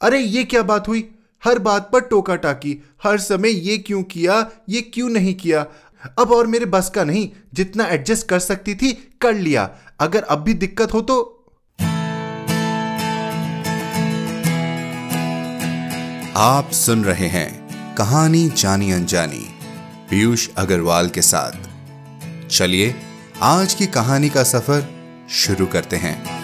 अरे ये क्या बात हुई? हर बात पर टोका टाकी हर समय ये क्यों किया, ये क्यों नहीं किया? अब और मेरे बस का नहीं, जितना एडजस्ट कर सकती थी, कर लिया। अगर अब भी दिक्कत हो तो? आप सुन रहे हैं कहानी जानी अनजानी, पीयूष अग्रवाल के साथ। चलिए, आज की कहानी का सफ़र शुरू करते हैं।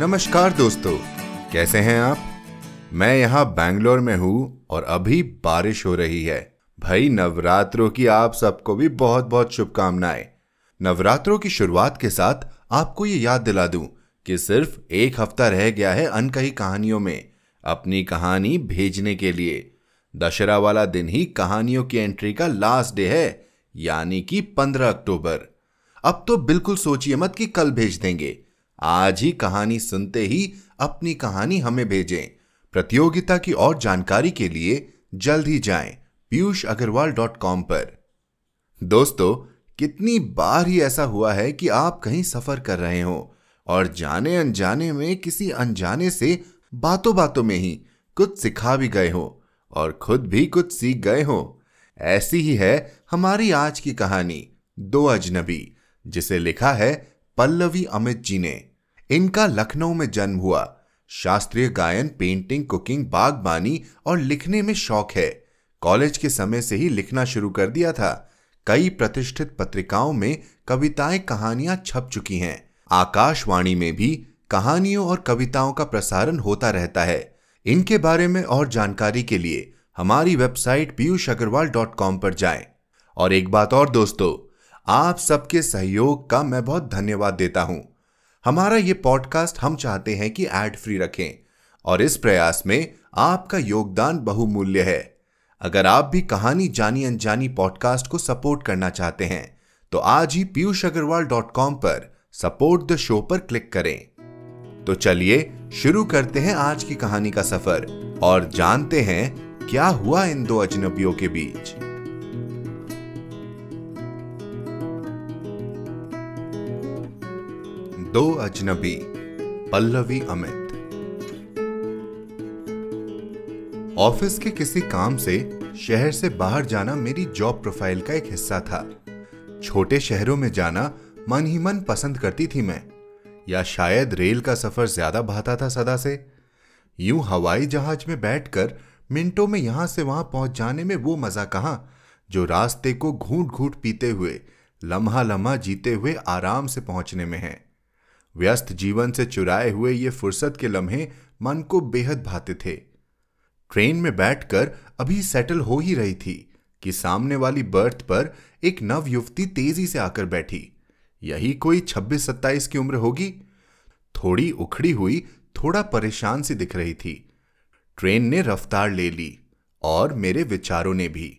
नमस्कार दोस्तों, कैसे हैं आप? मैं यहाँ बैंगलोर में हूँ और अभी बारिश हो रही है। भाई, नवरात्रों की आप सबको भी बहुत बहुत शुभकामनाएँ। नवरात्रों की शुरुआत के साथ आपको ये याद दिला दूँ कि सिर्फ़ एक हफ़्ता रह गया है अनकही कहानियों में, अपनी कहानी भेजने के लिए। दशहरा वाला दिन ही कहानियों की एंट्री का लास्ट डे है, यानी कि 15 अक्टूबर। अब तो बिल्कुल सोचिए मत कि कल भेज देंगे। आज ही कहानी सुनते ही अपनी कहानी हमें भेजें। प्रतियोगिता की और जानकारी के लिए जल्द ही जाएँ पीयूष अग्रवाल डॉट कॉम पर। दोस्तों, कितनी बार ही ऐसा हुआ है कि आप कहीं सफ़र कर रहे हो और जाने अनजाने में किसी अनजाने से बातों बातों में ही कुछ सिखा भी गए हो और खुद भी कुछ सीख गए हो। ऐसी ही है हमारी आज की कहानी दो अजनबी, जिसे लिखा है पल्लवी अमित जी ने। इनका लखनऊ में जन्म हुआ। शास्त्रीय गायन पेंटिंग कुकिंग बागबानी और लिखने में शौक है। कॉलेज के समय से ही लिखना शुरू कर दिया था। कई प्रतिष्ठित पत्रिकाओं में कविताएँ कहानियाँ छप चुकी हैं। आकाशवाणी में भी कहानियों और कविताओं का प्रसारण होता रहता है। इनके बारे में और जानकारी के लिए हमारी website Piyush Agarwal dot com पर जाएँ। और एक बात और दोस्तों, आप सबके सहयोग का मैं बहुत धन्यवाद देता हूँ। हमारा ये पॉडकास्ट हम चाहते हैं कि एड फ्री रखें, और इस प्रयास में आपका योगदान बहुमूल्य है। अगर आप भी कहानी जानी अनजानी पॉडकास्ट को सपोर्ट करना चाहते हैं तो आज ही पीयूष अग्रवाल डॉट कॉम पर सपोर्ट द शो पर क्लिक करें। तो चलिए शुरू करते हैं आज की कहानी का सफ़र, और जानते हैं क्या हुआ इन दो अजनबियों के बीच। दो अजनबी, पल्लवी अमित। ऑफ़िस के किसी काम से शहर से बाहर जाना मेरी जॉब प्रोफ़ाइल का एक हिस्सा था। छोटे शहरों में जाना मन ही मन पसंद करती थी मैं, या शायद रेल का सफ़र ज़्यादा भाता था सदा से। यूँ हवाई जहाज़ में बैठकर मिनटों में यहाँ से वहाँ पहुँच जाने में वो मज़ा कहाँ, जो रास्ते को घूट घूट पीते हुए लम्हा लम्हा जीते हुए आराम से पहुँचने में है। व्यस्त जीवन से चुराए हुए ये फुर्सत के लम्हे मन को बेहद भाते थे। ट्रेन में बैठकर अभी सेटल हो ही रही थी कि सामने वाली बर्थ पर एक नव युवती तेज़ी से आकर बैठी। यही कोई 26-27 की उम्र होगी? थोड़ी उखड़ी हुई, थोड़ा परेशान सी दिख रही थी। ट्रेन ने रफ्तार ले ली और मेरे विचारों ने भी।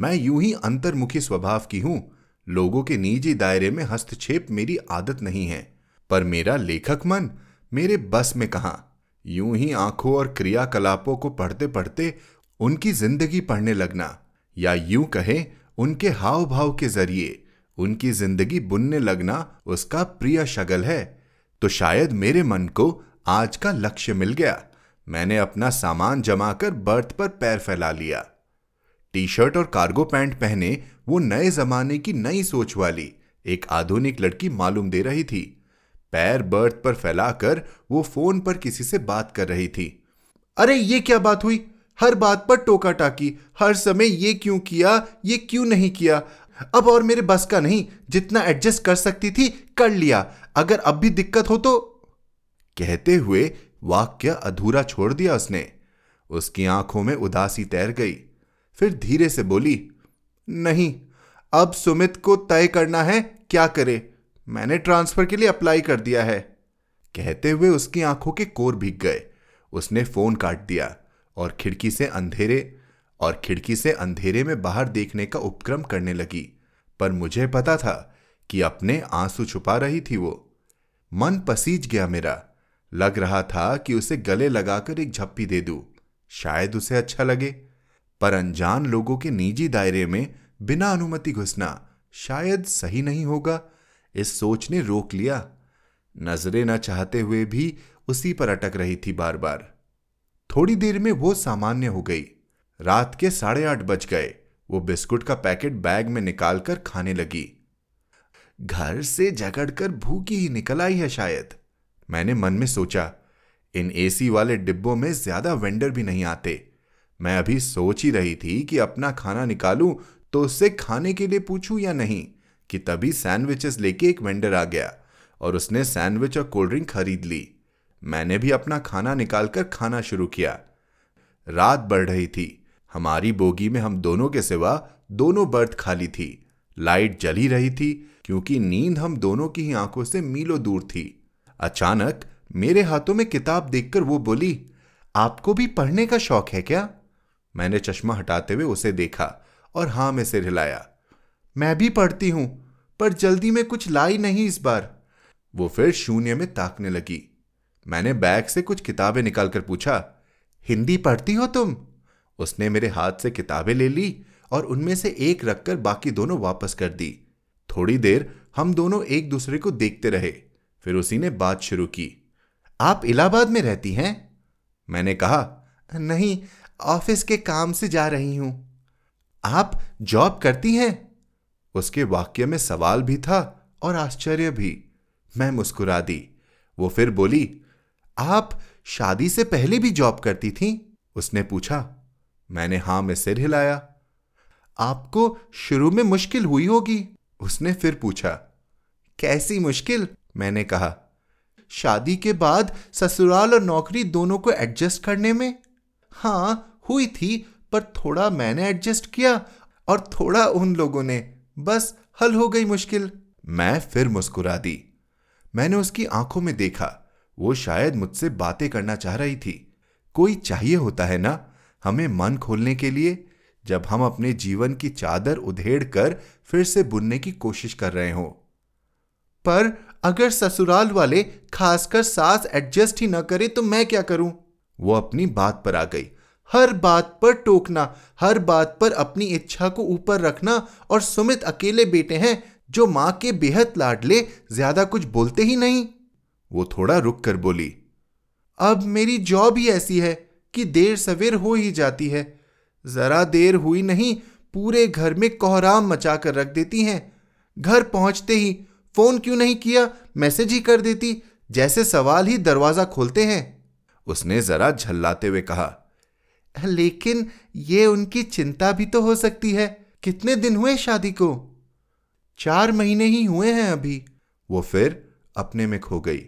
मैं यूँ ही अंतर्मुखी स्वभाव की हूँ। लोगों के निजी दायरे में हस्तक्षेप मेरी आदत नहीं है। पर मेरा लेखक मन मेरे बस में कहा, यूँ ही आँखों और क्रियाकलापों को पढ़ते पढ़ते उनकी ज़िंदगी पढ़ने लगना, या यूँ कहें, उनके हाव भाव के ज़रिए उनकी ज़िंदगी बुनने लगना उसका प्रिय शगल है। तो शायद मेरे मन को आज का लक्ष्य मिल गया। मैंने अपना सामान जमाकर बर्थ पर पैर फैला लिया। टी शर्ट और कार्गो पैंट पहने वो नए जमाने की नई सोच वाली, एक आधुनिक लड़की मालूम दे रही थी। पैर बर्थ पर फैलाकर वो फ़ोन पर किसी से बात कर रही थी। अरे, ये क्या बात हुई? हर बात पर टोका टाकी हर समय ये क्यों किया, ये क्यों नहीं किया? अब और मेरे बस का नहीं, जितना एडजस्ट कर सकती थी, कर लिया। अगर अब भी दिक्कत हो तो? कहते हुए वाक्य अधूरा छोड़ दिया उसने। उसकी आँखों में उदासी तैर गई। फिर धीरे से बोली, नहीं, अब सुमित को तय करना है क्या करे। मैंने ट्रांसफ़र के लिए अप्लाई कर दिया है। कहते हुए उसकी आँखों के कोर भीग गए। उसने फ़ोन काट दिया और खिड़की से अंधेरे और खिड़की से अंधेरे में बाहर देखने का उपक्रम करने लगी। पर मुझे पता था कि अपने आँसू छुपा रही थी वो। मन पसीज गया मेरा। लग रहा था कि उसे गले लगाकर एक झप्पी दे दूँ। शायद उसे अच्छा लगे। पर अनजान लोगों के निजी दायरे में बिना अनुमति घुसना शायद सही नहीं होगा। इस सोच ने रोक लिया। नज़रें न चाहते हुए भी उसी पर अटक रही थी बार बार थोड़ी देर में वो सामान्य हो गई। रात के साढ़े आठ बज गए। वो बिस्कुट का पैकेट बैग में निकालकर खाने लगी। घर से जगड़कर भूखी ही निकल आई है शायद। मैंने मन में सोचा, इन एसी वाले डिब्बों में ज़्यादा वेंडर भी नहीं आते। मैं अभी सोच ही रही थी कि अपना खाना निकालूं तो उससे खाने के लिए पूछूँ या नहीं। कि तभी सैंडविचेस लेके एक वेंडर आ गया और उसने सैंडविच और कोल्ड ड्रिंक खरीद ली। मैंने भी अपना खाना निकालकर खाना शुरू किया। रात बढ़ रही थी। हमारी बोगी में हम दोनों के सिवा दोनों बर्थ खाली थी। लाइट जली रही थी क्योंकि नींद हम दोनों की ही आँखों से मीलों दूर थी। अचानक मेरे हाथों में किताब देखकर वो बोली, आपको भी पढ़ने का शौक है क्या? मैंने चश्मा हटाते हुए उसे देखा और हाँ में सिर हिलाया। मैं भी पढ़ती हूँ, पर जल्दी में कुछ लाई नहीं इस बार। वो फिर शून्य में ताकने लगी। मैंने बैग से कुछ किताबें निकालकर पूछा, हिंदी पढ़ती हो तुम? उसने मेरे हाथ से किताबें ले ली और उनमें से एक रखकर बाकी दोनों वापस कर दी। थोड़ी देर हम दोनों एक दूसरे को देखते रहे। फिर उसी ने बात शुरू की, आप इलाहाबाद में रहती हैं? मैंने कहा, नहीं, ऑफ़िस के काम से जा रही हूँ। आप जॉब करती हैं? उसके वाक्य में सवाल भी था और आश्चर्य भी। मैं मुस्कुरा दी। वो फिर बोली, आप शादी से पहले भी जॉब करती थी? उसने पूछा। मैंने हाँ में सिर हिलाया। आपको शुरू में मुश्किल हुई होगी? उसने फिर पूछा। कैसी मुश्किल? मैंने कहा। शादी के बाद ससुराल और नौकरी दोनों को एडजस्ट करने में? हाँ, हुई थी, पर थोड़ा मैंने एडजस्ट किया और थोड़ा उन लोगों ने बस हल हो गई मुश्किल। मैं फिर मुस्कुरा दी। मैंने उसकी आँखों में देखा। वो शायद मुझसे बातें करना चाह रही थी। कोई चाहिए होता है ना? हमें मन खोलने के लिए, जब हम अपने जीवन की चादर उधेड़ कर फिर से बुनने की कोशिश कर रहे हो। पर अगर ससुराल वाले खासकर सास एडजस्ट ही ना करे तो मैं क्या करूँ? वो अपनी बात पर आ गई। हर बात पर टोकना, हर बात पर अपनी इच्छा को ऊपर रखना और सुमित अकेले बेटे हैं जो माँ के बेहद लाडले, ज़्यादा कुछ बोलते ही नहीं। वो थोड़ा रुक कर बोली, अब मेरी जॉब ही ऐसी है कि देर सवेर हो ही जाती है। जरा देर हुई नहीं, पूरे घर में कोहराम मचा कर रख देती हैं। घर पहुँचते ही फ़ोन क्यों नहीं किया, मैसेज ही कर देती, जैसे सवाल ही दरवाज़ा खोलते हैं। उसने जरा झल्लाते हुए कहा लेकिन ये उनकी चिंता भी तो हो सकती है। कितने दिन हुए शादी को? चार महीने ही हुए हैं अभी। वो फिर अपने में खो गई।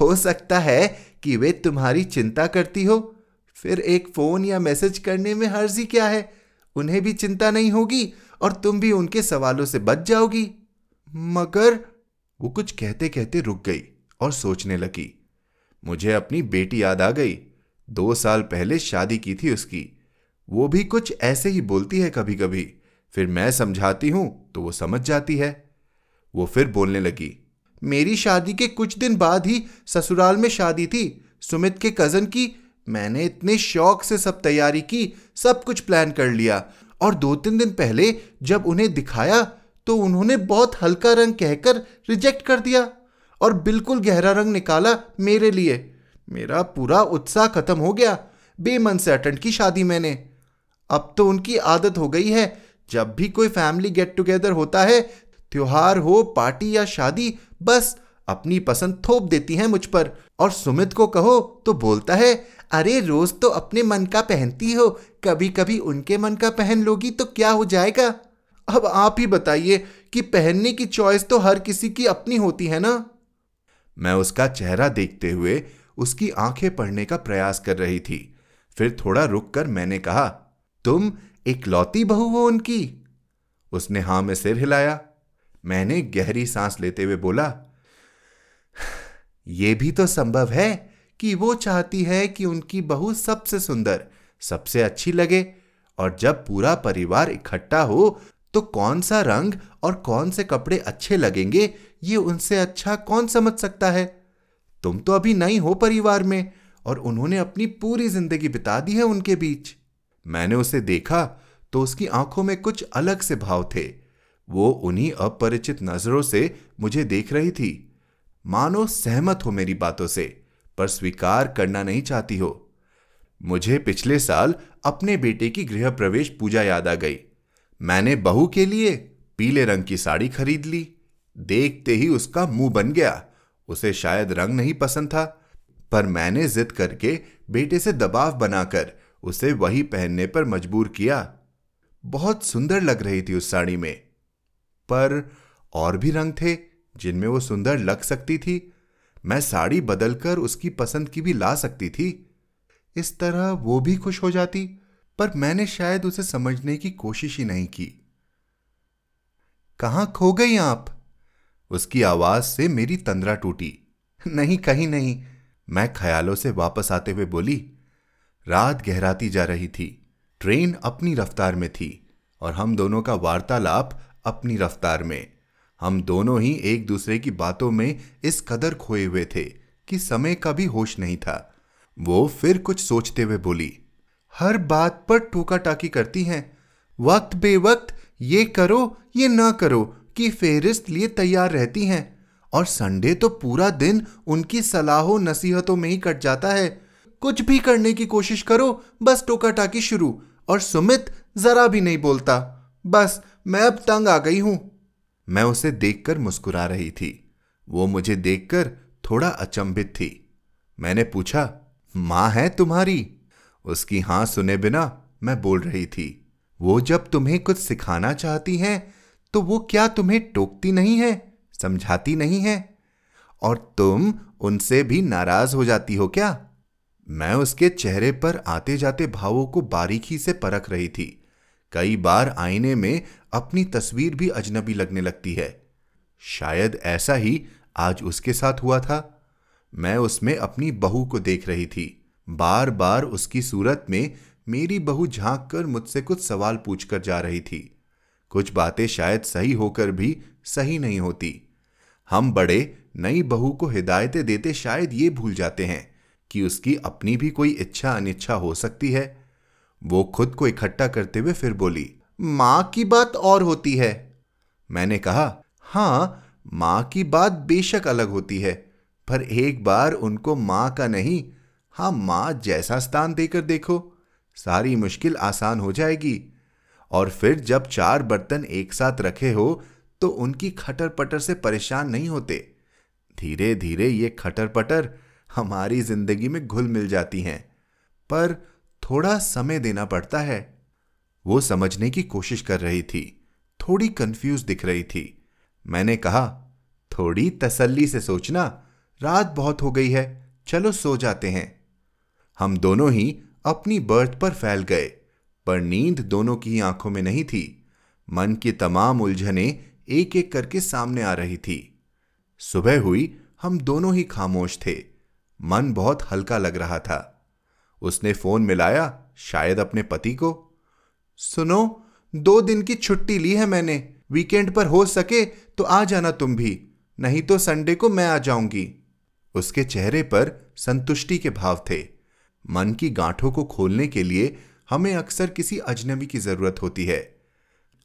हो सकता है कि वे तुम्हारी चिंता करती हो। फिर एक फ़ोन या मैसेज करने में हर्जी क्या है? उन्हें भी चिंता नहीं होगी और तुम भी उनके सवालों से बच जाओगी। मगर वो कुछ कहते कहते रुक गई और सोचने लगी। मुझे अपनी बेटी याद आ गई। दो साल पहले शादी की थी उसकी। वो भी कुछ ऐसे ही बोलती है कभी कभी फिर मैं समझाती हूँ तो वो समझ जाती है। वो फिर बोलने लगी, मेरी शादी के कुछ दिन बाद ही ससुराल में शादी थी। सुमित के कज़न की मैंने इतने शौक से सब तैयारी की, सब कुछ प्लान कर लिया। और दो तीन दिन पहले जब उन्हें दिखाया तो उन्होंने बहुत हल्का रंग कहकर रिजेक्ट कर दिया और बिल्कुल गहरा रंग निकाला मेरे लिए। मेरा पूरा उत्साह खत्म हो गया। बेमन से अटेंड की शादी मैंने। अब तो उनकी आदत हो गई है, जब भी कोई फैमिली गेट टुगेदर होता है, त्योहार हो, पार्टी या शादी, बस अपनी पसंद थोप देती हैं मुझ पर। और सुमित को कहो तो बोलता है, अरे, रोज तो अपने मन का पहनती हो कभी कभी उनके मन का पहन लोगी तो क्या हो जाएगा? अब आप ही बताइए कि पहनने की चॉइस तो हर किसी की अपनी होती है ना? मैं उसका चेहरा देखते हुए उसकी आँखें पढ़ने का प्रयास कर रही थी। फिर थोड़ा रुक कर मैंने कहा, तुम एक लौती बहू हो उनकी? उसने हाँ में सिर हिलाया। मैंने गहरी सांस लेते हुए बोला यह भी तो संभव है कि वो चाहती है कि उनकी बहू सबसे सुंदर, सबसे अच्छी लगे, और जब पूरा परिवार इकट्ठा हो तो कौन सा रंग और कौन से कपड़े अच्छे लगेंगे, ये उनसे अच्छा कौन समझ सकता है? तुम तो अभी नहीं हो परिवार में, और उन्होंने अपनी पूरी ज़िंदगी बिता दी है उनके बीच। मैंने उसे देखा तो उसकी आँखों में कुछ अलग से भाव थे। वो उन्हीं अपरिचित नज़रों से मुझे देख रही थी। मानो सहमत हो मेरी बातों से, पर स्वीकार करना नहीं चाहती हो। मुझे पिछले साल अपने बेटे की गृह प्रवेश पूजा याद आ गई। मैंने बहू के लिए पीले रंग की साड़ी खरीद ली। देखते ही उसका मुँह बन गया। उसे शायद रंग नहीं पसंद था, पर मैंने जिद करके बेटे से दबाव बनाकर उसे वही पहनने पर मजबूर किया। बहुत सुंदर लग रही थी उस साड़ी में, पर और भी रंग थे जिनमें वो सुंदर लग सकती थी। मैं साड़ी बदलकर उसकी पसंद की भी ला सकती थी। इस तरह वो भी खुश हो जाती, पर मैंने शायद उसे समझने की कोशिश ही नहीं की। कहाँ खो गई आप? उसकी आवाज़ से मेरी तंद्रा टूटी। नहीं, कहीं नहीं। मैं ख्यालों से वापस आते हुए बोली, रात गहराती जा रही थी। ट्रेन अपनी रफ्तार में थी और हम दोनों का वार्तालाप अपनी रफ्तार में। हम दोनों ही एक दूसरे की बातों में इस कदर खोए हुए थे कि समय का भी होश नहीं था। वो फिर कुछ सोचते हुए बोली, हर बात पर टोका टाकी करती हैं। वक्त बेवक्त ये करो, ये ना करो। कि फेरिस्त लिए तैयार रहती हैं। और संडे तो पूरा दिन उनकी सलाहों, नसीहतों में ही कट जाता है। कुछ भी करने की कोशिश करो, बस टोका टाकी शुरू। और सुमित जरा भी नहीं बोलता। बस, मैं अब तंग आ गई हूँ। मैं उसे देखकर मुस्कुरा रही थी। वो मुझे देखकर थोड़ा अचंभित थी। मैंने पूछा, माँ है तुम्हारी? उसकी हाँ सुने बिना मैं बोल रही थी, वो जब तुम्हें कुछ सिखाना चाहती हैं तो वो क्या तुम्हें टोकती नहीं है, समझाती नहीं है? और तुम उनसे भी नाराज़ हो जाती हो क्या? मैं उसके चेहरे पर आते जाते भावों को बारीकी से परख रही थी। कई बार आईने में अपनी तस्वीर भी अजनबी लगने लगती है। शायद ऐसा ही आज उसके साथ हुआ था। मैं उसमें अपनी बहू को देख रही थी। बार बार उसकी सूरत में मेरी बहू झाँक कर मुझसे कुछ सवाल पूछकर जा रही थी। कुछ बातें शायद सही होकर भी सही नहीं होती। हम बड़े नई बहू को हिदायतें देते शायद ये भूल जाते हैं कि उसकी अपनी भी कोई इच्छा अनिच्छा हो सकती है। वो खुद को इकट्ठा करते हुए फिर बोली, माँ की बात और होती है। मैंने कहा, हाँ, माँ की बात बेशक अलग होती है, पर एक बार उनको माँ का नहीं, हाँ, माँ जैसा स्थान देकर देखो, सारी मुश्किल आसान हो जाएगी। और फिर जब चार बर्तन एक साथ रखे हो तो उनकी खटर पटर से परेशान नहीं होते। धीरे धीरे ये खटर पटर हमारी ज़िंदगी में घुल मिल जाती हैं। पर थोड़ा समय देना पड़ता है। वो समझने की कोशिश कर रही थी। थोड़ी कंफ्यूज दिख रही थी। मैंने कहा, थोड़ी तसल्ली से सोचना। रात बहुत हो गई है। चलो सो जाते हैं। हम दोनों ही अपनी बर्थ पर फैल गए। पर नींद दोनों की आँखों में नहीं थी। मन की तमाम उलझने एक एक करके सामने आ रही थी। सुबह हुई, हम दोनों ही खामोश थे। मन बहुत हल्का लग रहा था। उसने फ़ोन मिलाया, शायद अपने पति को। सुनो, दो दिन की छुट्टी ली है मैंने। वीकेंड पर हो सके तो आ जाना तुम भी, नहीं तो संडे को मैं आ जाऊँगी। उसके चेहरे पर संतुष्टि के भाव थे। मन की गांठों को खोलने के लिए हमें अक्सर किसी अजनबी की ज़रूरत होती है।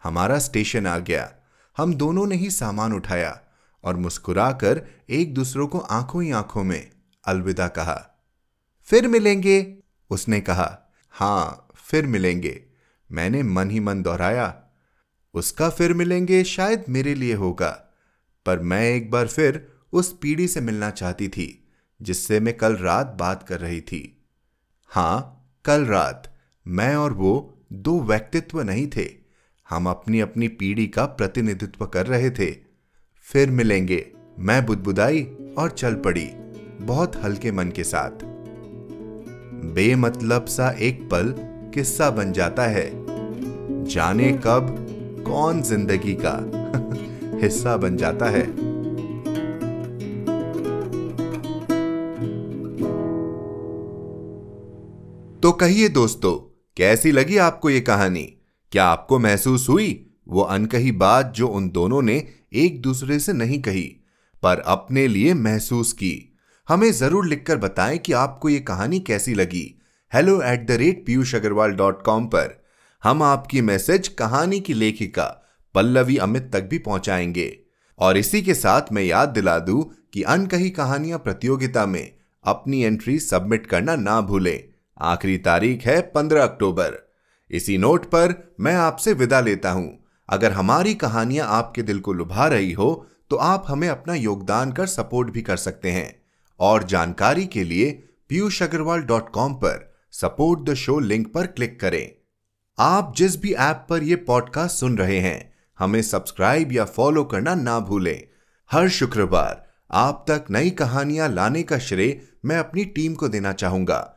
हमारा स्टेशन आ गया। हम दोनों ने ही सामान उठाया और मुस्कुराकर एक दूसरों को आँखों ही आँखों में अलविदा कहा। फिर मिलेंगे? उसने कहा। हाँ, फिर मिलेंगे। मैंने मन ही मन दोहराया। उसका फिर मिलेंगे शायद मेरे लिए होगा। पर मैं एक बार फिर उस पीढ़ी से मिलना चाहती थी, जिससे मैं कल रात बात कर रही थी। हाँ, कल रात। मैं और वो दो व्यक्तित्व नहीं थे। हम अपनी अपनी पीढ़ी का प्रतिनिधित्व कर रहे थे। फिर मिलेंगे। मैं बुदबुदाई और चल पड़ी, बहुत हल्के मन के साथ। बेमतलब सा एक पल किस्सा बन जाता है। जाने कब, कौन ज़िंदगी का हिस्सा बन जाता है। तो कहिए दोस्तों कैसी लगी आपको ये कहानी? क्या आपको महसूस हुई? वो अनकही बात जो उन दोनों ने एक दूसरे से नहीं कही, पर अपने लिए महसूस की। हमें ज़रूर लिखकर बताएँ कि आपको ये कहानी कैसी लगी। Hello at the rate Piyush Agarwal dot com पर। हम आपकी मैसेज कहानी की लेखिका पल्लवी अमित तक भी पहुंचाएँगे। और इसी के साथ मैं याद दिला दूँ कि अनकही कहानियाँ प्रतियोगिता में अपनी एंट्री सबमिट करना ना भूलें। आखिरी तारीख है 15 अक्टूबर। इसी नोट पर मैं आपसे विदा लेता हूँ। अगर हमारी कहानियाँ आपके दिल को लुभा रही हो तो आप हमें अपना योगदान कर सपोर्ट भी कर सकते हैं। और जानकारी के लिए पीयूष अग्रवाल डॉट कॉम पर सपोर्ट द शो लिंक पर क्लिक करें। आप जिस भी ऐप पर यह पॉडकास्ट सुन रहे हैं, हमें सब्सक्राइब या फॉलो करना ना भूलें। हर शुक्रवार आप तक नई कहानियाँ लाने का श्रेय मैं अपनी टीम को देना चाहूँगा।